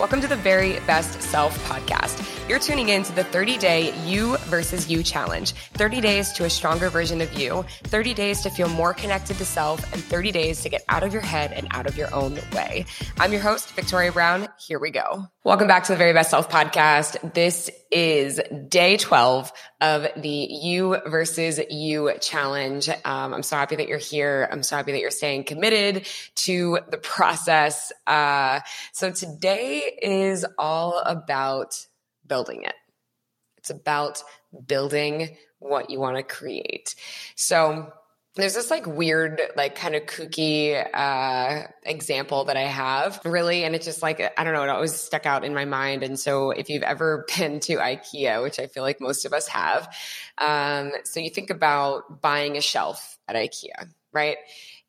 Welcome to the Very Best Self podcast. You're tuning in to the 30 day you versus you challenge 30 days to a stronger version of you, 30 days to feel more connected to self, and 30 days to get out of your head and out of your own way. I'm your host, Victoria Brown. Here we go. Welcome back to the Very Best Self podcast. This is day 12 of the you versus you challenge. Um, I'm so happy that you're here. I'm so happy that you're staying committed to the process. Uh, so today is all about building it. It's about building what you want to create. So there's this like weird, like kind of kooky uh, example that I have, really, and it's just like I don't know, it always stuck out in my mind. And so, if you've ever been to IKEA, which I feel like most of us have, um, so you think about buying a shelf at IKEA, right?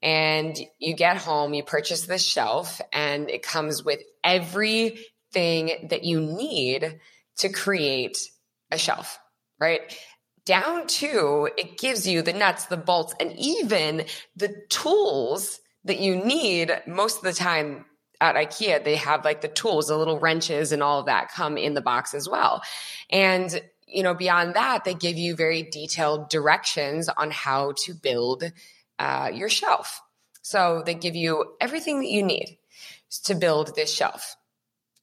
And you get home, you purchase this shelf, and it comes with everything that you need to create a shelf, right? Down to it gives you the nuts, the bolts, and even the tools that you need most of the time at IKEA, they have like the tools, the little wrenches and all of that come in the box as well. And, you know, beyond that, they give you very detailed directions on how to build uh, your shelf. So they give you everything that you need to build this shelf.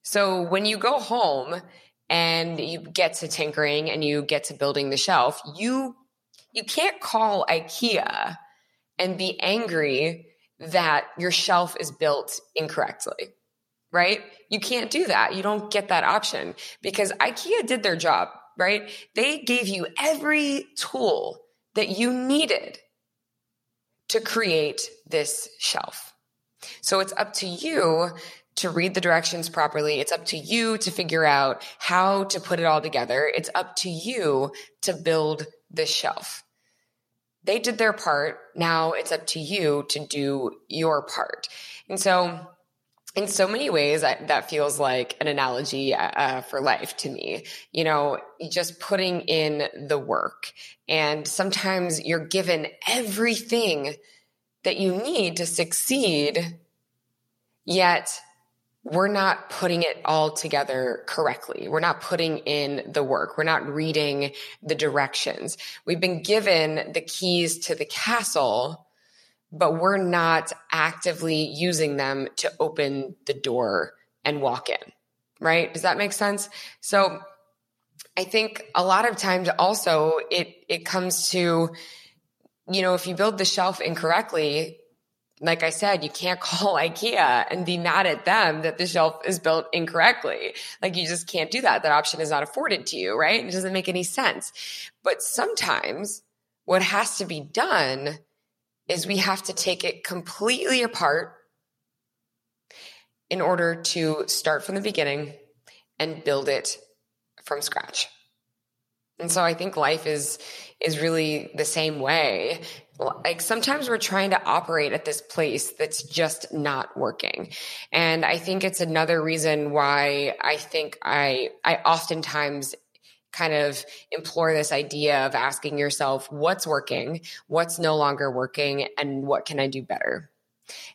So when you go home and you get to tinkering and you get to building the shelf, you you can't call IKEA and be angry that your shelf is built incorrectly. Right? You can't do that. You don't get that option because IKEA did their job, right? They gave you every tool that you needed to create this shelf. So it's up to you to read the directions properly. It's up to you to figure out how to put it all together. It's up to you to build this shelf. They did their part. Now it's up to you to do your part. And so, in so many ways, I, that feels like an analogy uh, uh for life to me. You know, just putting in the work. And sometimes you're given everything that you need to succeed, yet we're not putting it all together correctly. We're not putting in the work. We're not reading the directions. We've been given the keys to the castle, but we're not actively using them to open the door and walk in. Right? Does that make sense? So I think a lot of times also it it comes to you know, if you build the shelf incorrectly, like I said, you can't call IKEA and be mad at them that the shelf is built incorrectly. Like you just can't do that. That option is not afforded to you, right? It doesn't make any sense. But sometimes what has to be done is we have to take it completely apart in order to start from the beginning and build it from scratch. And so I think life is is really the same way. Like sometimes we're trying to operate at this place that's just not working. And I think it's another reason why I think I I oftentimes kind of implore this idea of asking yourself what's working, what's no longer working, and what can I do better?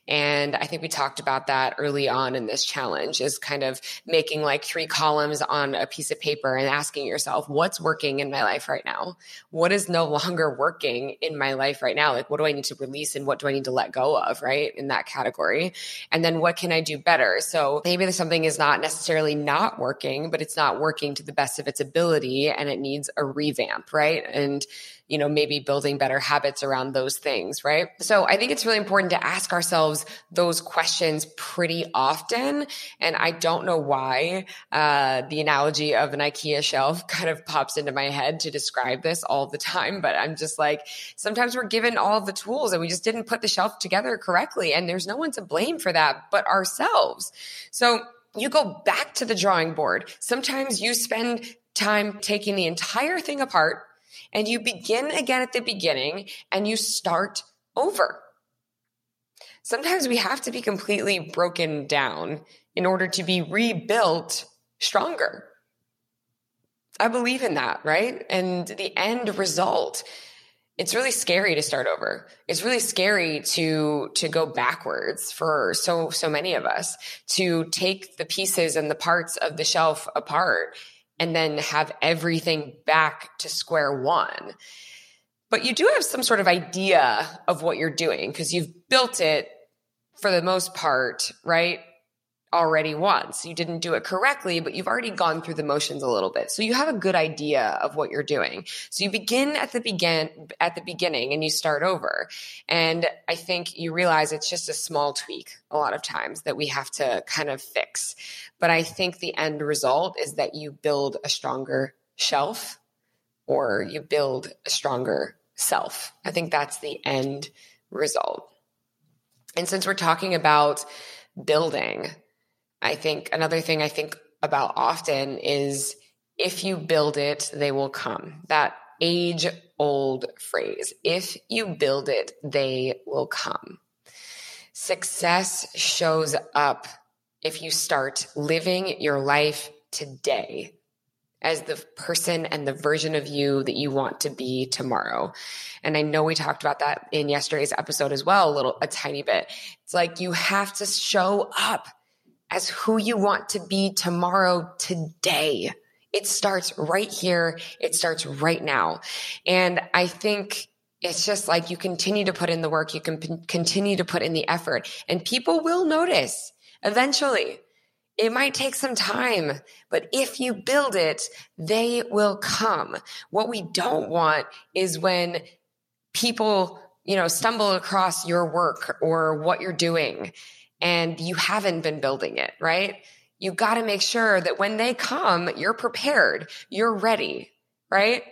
And I think we talked about that early on in this challenge is kind of making like three columns on a piece of paper and asking yourself, what's working in my life right now? What is no longer working in my life right now? Like, what do I need to release and what do I need to let go of, right? In that category. And then what can I do better? So maybe something is not necessarily not working, but it's not working to the best of its ability and it needs a revamp, right? And you know, maybe building better habits around those things, right? So I think it's really important to ask ourselves those questions pretty often. And I don't know why uh, the analogy of an IKEA shelf kind of pops into my head to describe this all the time. But I'm just like, sometimes we're given all the tools and we just didn't put the shelf together correctly. And there's no one to blame for that but ourselves. So you go back to the drawing board. Sometimes you spend time taking the entire thing apart and you begin again at the beginning and you start over. Sometimes we have to be completely broken down in order to be rebuilt stronger. I believe in that, right? And the end result it's really scary to start over. It's really scary to to go backwards for so so many of us to take the pieces and the parts of the shelf apart and then have everything back to square one. But you do have some sort of idea of what you're doing because you've built it for the most part, right? Already once. You didn't do it correctly, but you've already gone through the motions a little bit. So you have a good idea of what you're doing. So you begin at the begin at the beginning and you start over. And I think you realize it's just a small tweak a lot of times that we have to kind of fix. But I think the end result is that you build a stronger shelf or you build a stronger self. I think that's the end result. And since we're talking about building, I think another thing I think about often is if you build it, they will come. That age old phrase. If you build it, they will come. Success shows up if you start living your life today as the person and the version of you that you want to be tomorrow. And I know we talked about that in yesterday's episode as well, a little, a tiny bit. It's like you have to show up as who you want to be tomorrow, today. It starts right here. It starts right now. And I think it's just like you continue to put in the work, you can p- continue to put in the effort, and people will notice eventually. It might take some time, but if you build it, they will come. What we don't want is when people, you know, stumble across your work or what you're doing and you haven't been building it, right? You got to make sure that when they come, you're prepared, you're ready, right?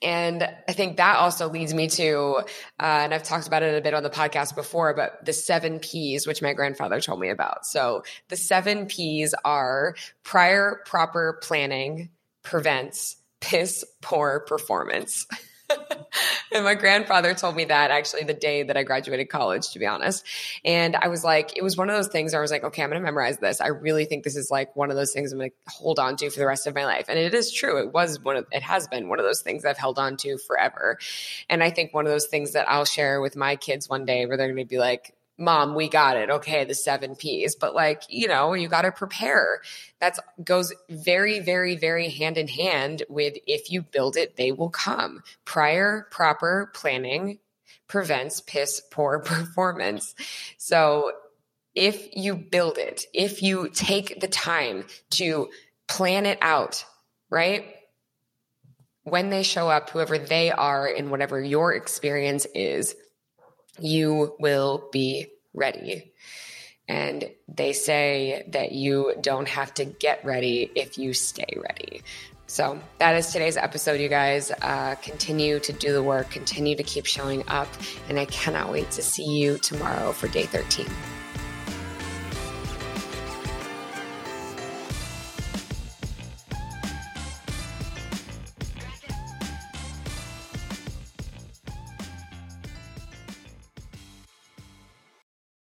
And I think that also leads me to, uh, and I've talked about it a bit on the podcast before, but the seven P's, which my grandfather told me about. So the seven P's are prior proper planning prevents piss poor performance. and my grandfather told me that actually the day that I graduated college, to be honest. And I was like, it was one of those things I was like, okay, I'm going to memorize this. I really think this is like one of those things I'm going to hold on to for the rest of my life. And it is true. It was one of, it has been one of those things I've held on to forever. And I think one of those things that I'll share with my kids one day where they're going to be like, mom, we got it. Okay, the seven P's. But like, you know, you got to prepare. That goes very, very, very hand in hand with if you build it, they will come. Prior proper planning prevents piss poor performance. So if you build it, if you take the time to plan it out, right? When they show up, whoever they are in whatever your experience is, you will be ready. And they say that you don't have to get ready if you stay ready. So that is today's episode, you guys. Uh, continue to do the work, continue to keep showing up, and I cannot wait to see you tomorrow for day 13.